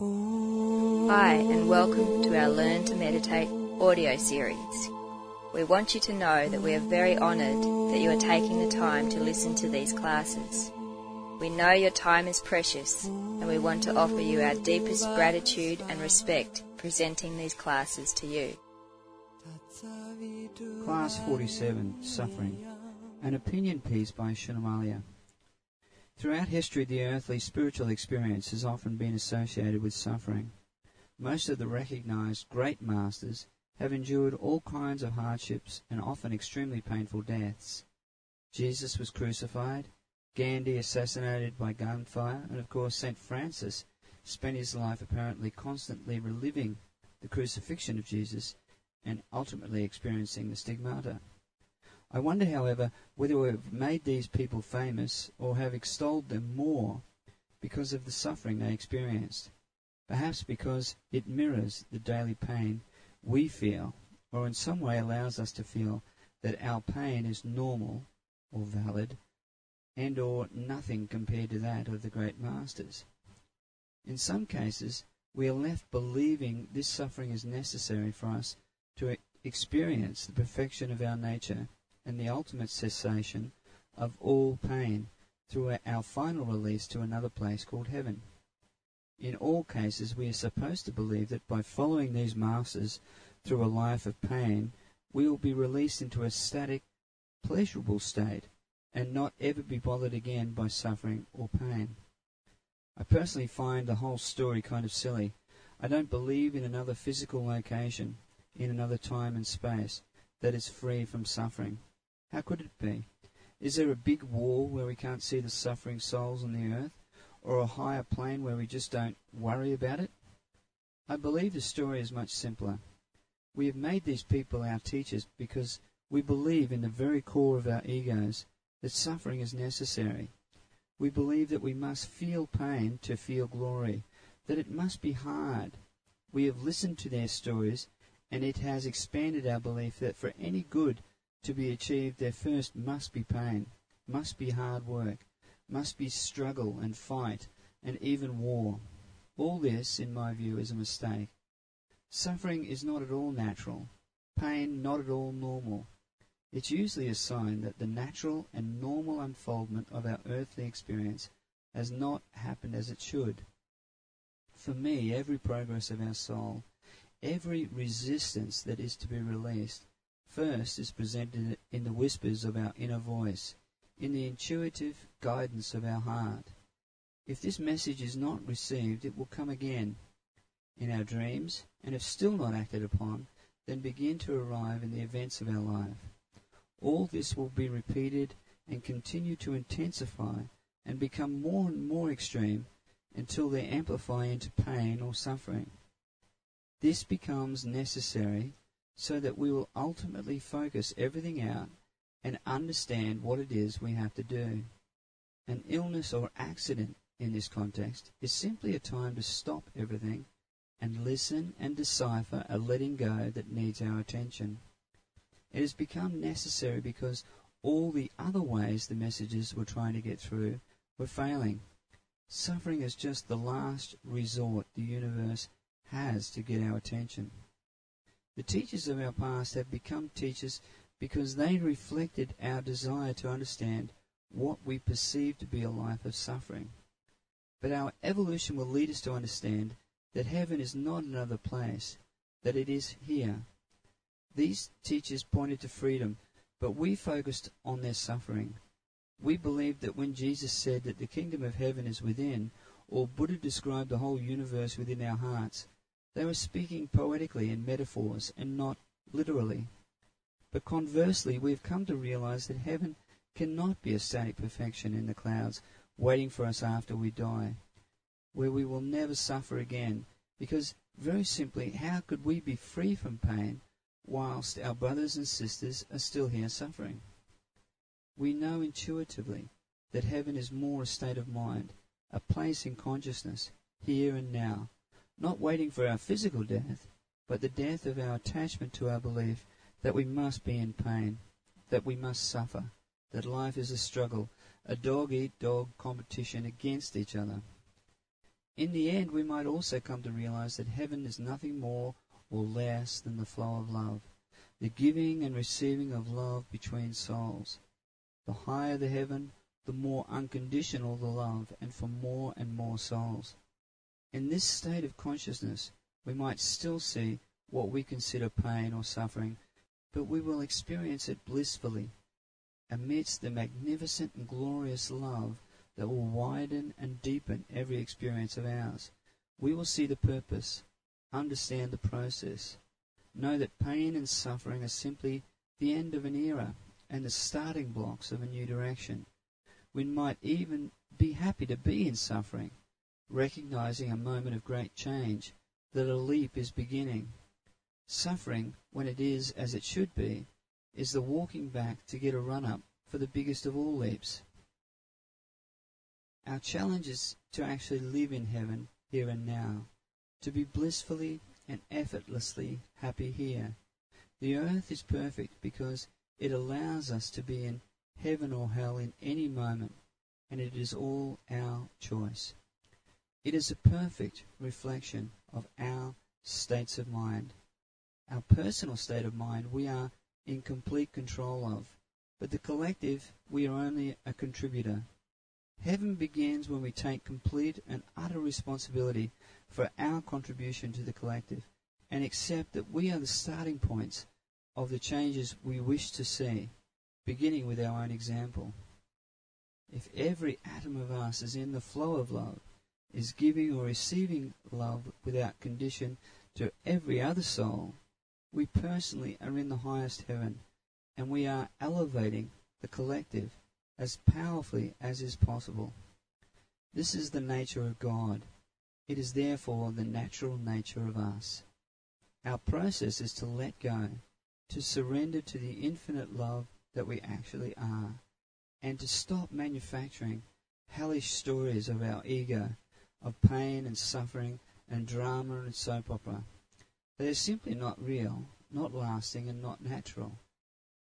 Hi, and welcome to our Learn to Meditate audio series. We want you to know that we are very honoured that you are taking the time to listen to these classes. We know your time is precious, and we want to offer you our deepest gratitude and respect presenting these classes to you. Class 47 Suffering An opinion piece by Shunnamaliya. Throughout history, the earthly spiritual experience has often been associated with suffering. Most of the recognized great masters have endured all kinds of hardships and often extremely painful deaths. Jesus was crucified, Gandhi assassinated by gunfire, and of course St. Francis spent his life apparently constantly reliving the crucifixion of Jesus and ultimately experiencing the stigmata. I wonder, however, whether we have made these people famous or have extolled them more because of the suffering they experienced. Perhaps because it mirrors the daily pain we feel, or in some way allows us to feel that our pain is normal or valid, and or nothing compared to that of the great masters. In some cases, we are left believing this suffering is necessary for us to experience the perfection of our nature and the ultimate cessation of all pain through our final release to another place called heaven. In all cases, we are supposed to believe that by following these masters through a life of pain, we will be released into a static, pleasurable state and not ever be bothered again by suffering or pain. I personally find the whole story kind of silly. I don't believe in another physical location, in another time and space, that is free from suffering. How could it be? Is there a big wall where we can't see the suffering souls on the earth, or a higher plane where we just don't worry about it? I believe the story is much simpler. We have made these people our teachers because we believe in the very core of our egos that suffering is necessary. We believe that we must feel pain to feel glory, that it must be hard. We have listened to their stories, and it has expanded our belief that for any good to be achieved, there first must be pain, must be hard work, must be struggle and fight, and even war. All this, in my view, is a mistake. Suffering is not at all natural, pain not at all normal. It's usually a sign that the natural and normal unfoldment of our earthly experience has not happened as it should. For me, every progress of our soul, every resistance that is to be released, first is presented in the whispers of our inner voice, in the intuitive guidance of our heart. If this message is not received, it will come again in our dreams, and if still not acted upon, then begin to arrive in the events of our life. All this will be repeated and continue to intensify and become more and more extreme until they amplify into pain or suffering. This becomes necessary so that we will ultimately focus everything out and understand what it is we have to do. An illness or accident in this context is simply a time to stop everything and listen and decipher a letting go that needs our attention. It has become necessary because all the other ways the messages were trying to get through were failing. Suffering is just the last resort the universe has to get our attention. The teachers of our past have become teachers because they reflected our desire to understand what we perceive to be a life of suffering. But our evolution will lead us to understand that heaven is not another place, that it is here. These teachers pointed to freedom, but we focused on their suffering. We believed that when Jesus said that the kingdom of heaven is within, or Buddha described the whole universe within our hearts, they were speaking poetically in metaphors and not literally. But conversely, we have come to realize that heaven cannot be a static perfection in the clouds waiting for us after we die, where we will never suffer again, because very simply, how could we be free from pain whilst our brothers and sisters are still here suffering? We know intuitively that heaven is more a state of mind, a place in consciousness, here and now, not waiting for our physical death, but the death of our attachment to our belief that we must be in pain, that we must suffer, that life is a struggle, a dog eat dog competition against each other. In the end, we might also come to realize that heaven is nothing more or less than the flow of love, the giving and receiving of love between souls. The higher the heaven, the more unconditional the love, and for more and more souls. In this state of consciousness, we might still see what we consider pain or suffering, but we will experience it blissfully, amidst the magnificent and glorious love that will widen and deepen every experience of ours. We will see the purpose, understand the process, know that pain and suffering are simply the end of an era and the starting blocks of a new direction. We might even be happy to be in suffering, recognizing a moment of great change, that a leap is beginning. Suffering, when it is as it should be, is the walking back to get a run up for the biggest of all leaps. Our challenge is to actually live in heaven here and now, to be blissfully and effortlessly happy here. The earth is perfect because it allows us to be in heaven or hell in any moment, and it is all our choice. It is a perfect reflection of our states of mind. Our personal state of mind we are in complete control of, but the collective we are only a contributor. Heaven begins when we take complete and utter responsibility for our contribution to the collective and accept that we are the starting points of the changes we wish to see, beginning with our own example. If every atom of us is in the flow of love, is giving or receiving love without condition to every other soul, we personally are in the highest heaven, and we are elevating the collective as powerfully as is possible. This is the nature of God. It is therefore the natural nature of us. Our process is to let go, to surrender to the infinite love that we actually are, and to stop manufacturing hellish stories of our ego, of pain and suffering and drama and soap opera. They are simply not real, not lasting, and not natural.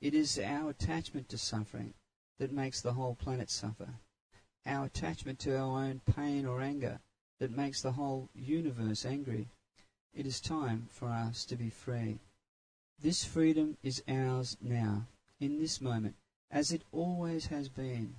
It is our attachment to suffering that makes the whole planet suffer. Our attachment to our own pain or anger that makes the whole universe angry. It is time for us to be free. This freedom is ours now, in this moment, as it always has been.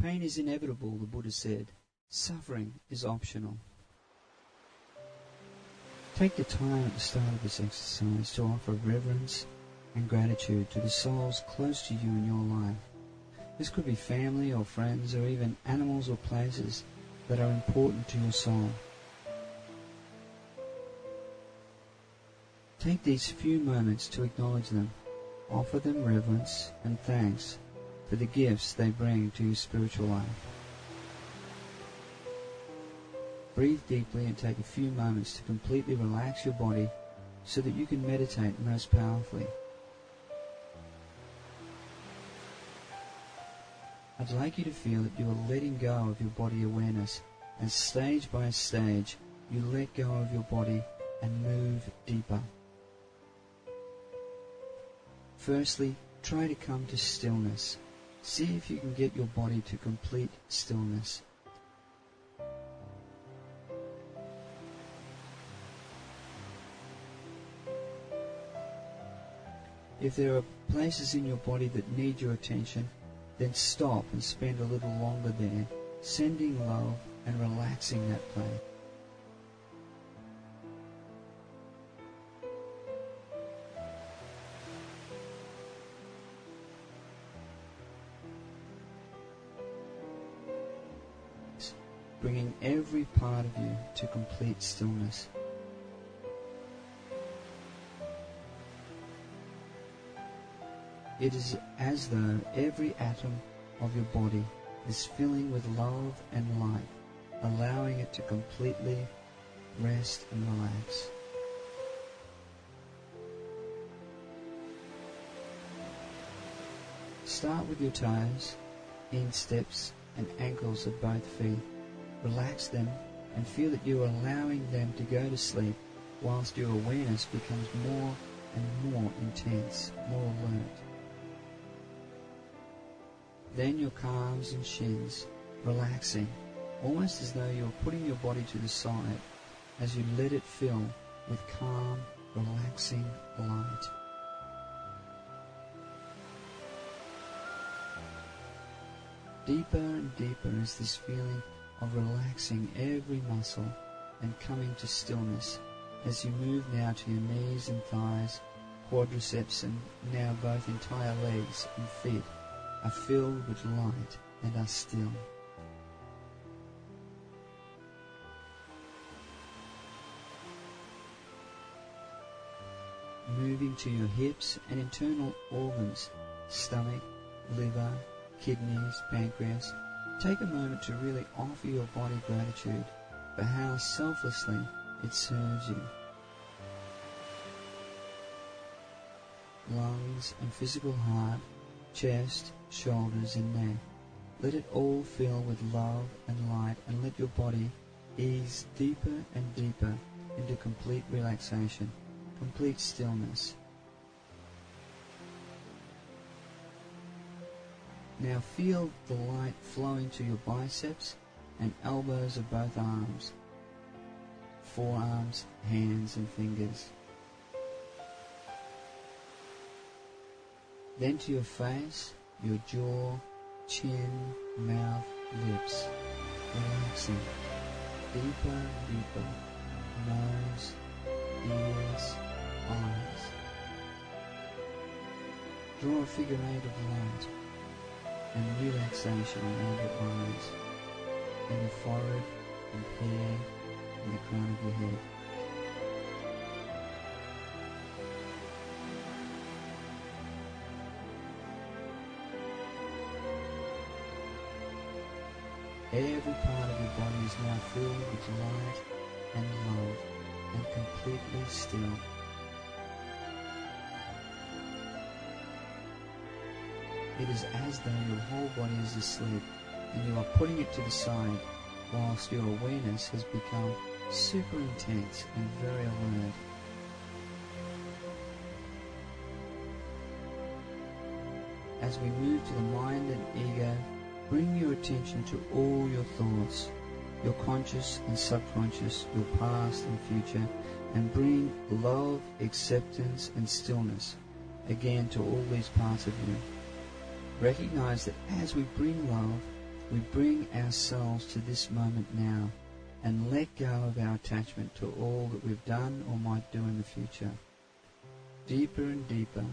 Pain is inevitable, the Buddha said. Suffering is optional. Take the time at the start of this exercise to offer reverence and gratitude to the souls close to you in your life this could be family or friends or even animals or places that are important to your soul. Take these few moments to acknowledge them. Offer them reverence and thanks for the gifts they bring to your spiritual life. Breathe deeply and take a few moments to completely relax your body so that you can meditate most powerfully. I'd like you to feel that you are letting go of your body awareness, and stage by stage, you let go of your body and move deeper. Firstly, try to come to stillness. See if you can get your body to complete stillness. If there are places in your body that need your attention, then stop and spend a little longer there, sending love and relaxing that place. bringing every part of you to complete stillness. It is as though every atom of your body is filling with love and light, allowing it to completely rest and relax. Start with your toes, insteps, and ankles of both feet. Relax them and feel that you are allowing them to go to sleep whilst your awareness becomes more and more intense, more alert. Then your calves and shins, relaxing, almost as though you're putting your body to the side as you let it fill with calm, relaxing light. Deeper and deeper is this feeling of relaxing every muscle and coming to stillness as you move now to your knees and thighs, quadriceps and now both entire legs and feet are filled with light and are still. Moving to your hips and internal organs, stomach, liver, kidneys, pancreas, take a moment to really offer your body gratitude for how selflessly it serves you. Lungs and physical heart, chest, shoulders and neck. Let it all fill with love and light and let your body ease deeper and deeper into complete relaxation, complete stillness. Now feel the light flowing to your biceps and elbows of both arms, forearms, hands and fingers. Then to your face, your jaw, chin, mouth, lips, relaxing deeper and deeper, nose, ears, eyes. Draw a figure eight of light and relaxation around your eyes, and the forehead, and hair, and the crown of your head. Every part of your body is now filled with light and love and completely still. It is as though your whole body is asleep and you are putting it to the side whilst your awareness has become super intense and very alert. As we move to the mind and ego, bring your attention to all your thoughts, your conscious and subconscious, your past and future, and bring love, acceptance, and stillness again to all these parts of you. Recognize that as we bring love, we bring ourselves to this moment now and let go of our attachment to all that we've done or might do in the future. Deeper and deeper,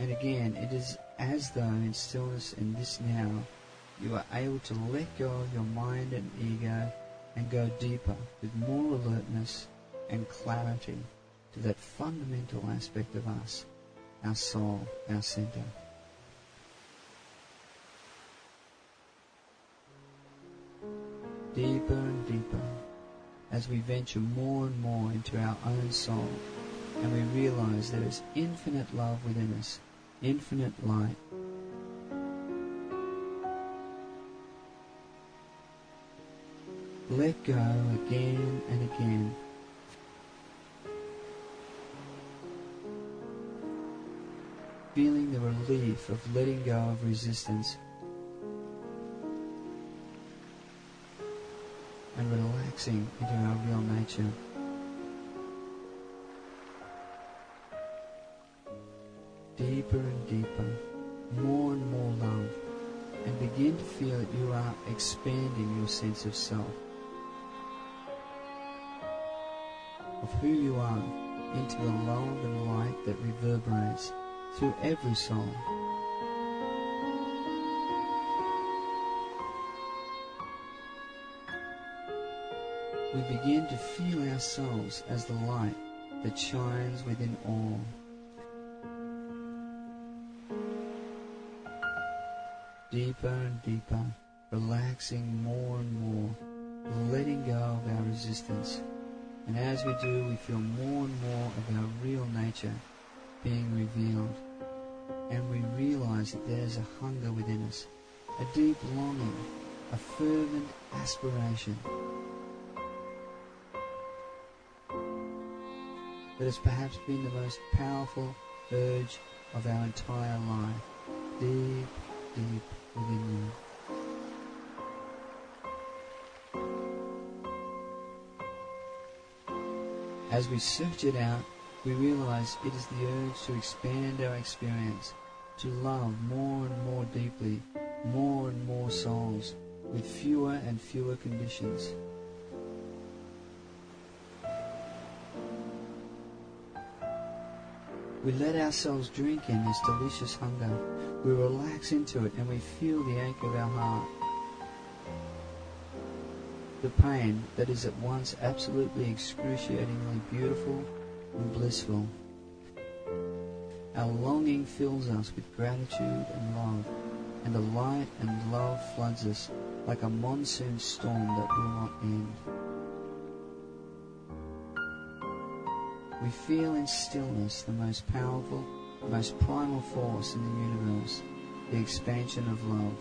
and again, it is as though in stillness in this now, you are able to let go of your mind and ego and go deeper with more alertness and clarity to that fundamental aspect of us, our soul, our center. Deeper and deeper as we venture more and more into our own soul and we realize there is infinite love within us, infinite light, let go again and again. Feeling the relief of letting go of resistance and relaxing into our real nature. Deeper and deeper, more and more love, and begin to feel that you are expanding your sense of self. Of who you are into the love and light that reverberates through every soul. We begin to feel ourselves as the light that shines within all. Deeper and deeper, relaxing more and more, letting go of our resistance and as we do, we feel more and more of our real nature being revealed. And we realize that there's a hunger within us, a deep longing, a fervent aspiration that has perhaps been the most powerful urge of our entire life, deep, deep within you. As we search it out, we realize it is the urge to expand our experience, to love more and more deeply, more and more souls, with fewer and fewer conditions. We let ourselves drink in this delicious hunger. We relax into it and we feel the ache of our heart. The pain that is at once absolutely excruciatingly beautiful and blissful. Our longing fills us with gratitude and love, and the light and love floods us like a monsoon storm that will not end. We feel in stillness the most powerful, most primal force in the universe, the expansion of love,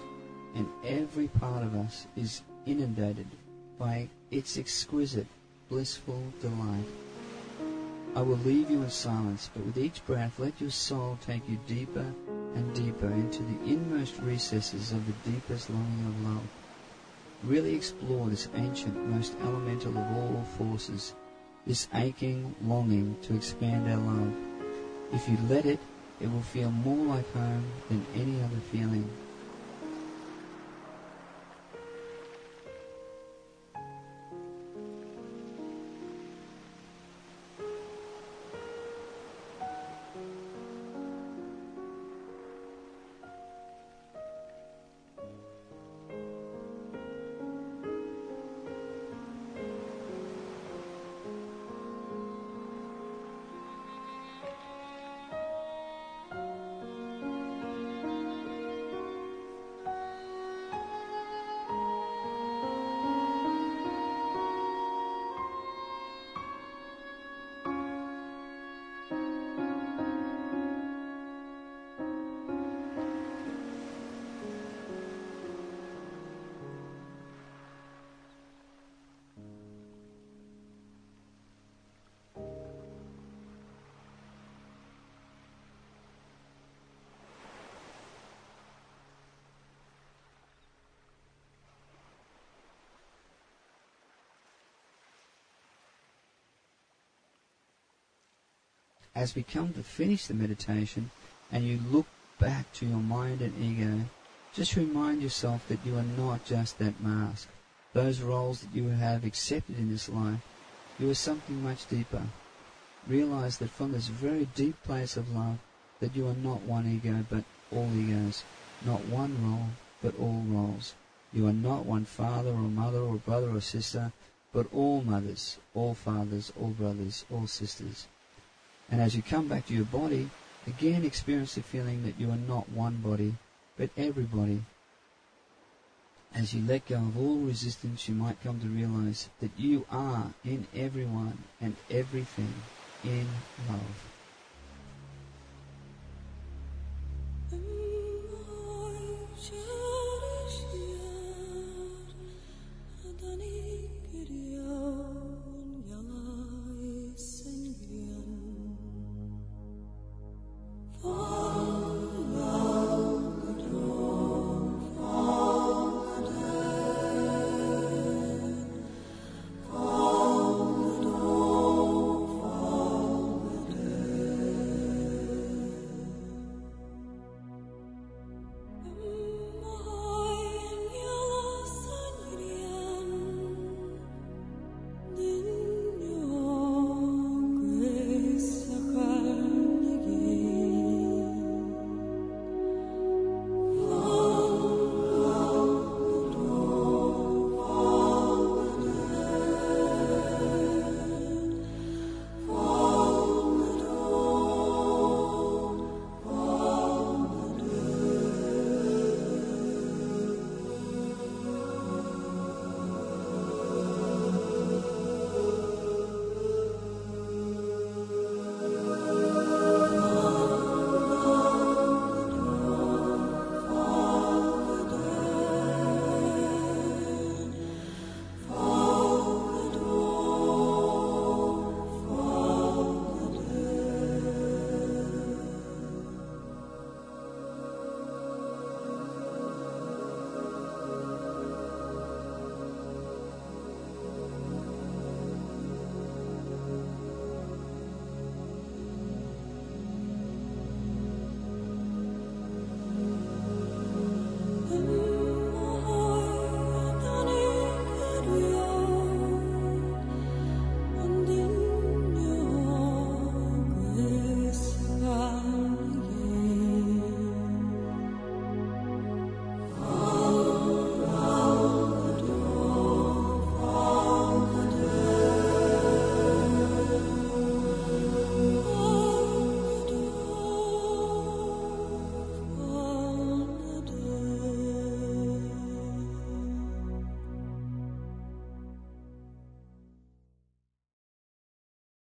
and every part of us is inundated by its exquisite, blissful delight. I will leave you in silence, but with each breath let your soul take you deeper and deeper into the inmost recesses of the deepest longing of love. Really explore this ancient, most elemental of all forces this aching longing to expand our love. If you let it, it will feel more like home than any other feeling. As we come to finish the meditation and you look back to your mind and ego, just remind yourself that you are not just that mask, those roles that you have accepted in this life. You are something much deeper. Realize that from this very deep place of love, that you are not one ego, but all egos, not one role, but all roles. You are not one father or mother or brother or sister, but all mothers, all fathers, all brothers, all sisters. And as you come back to your body, again experience the feeling that you are not one body, but everybody. As you let go of all resistance, you might come to realize that you are in everyone and everything in love.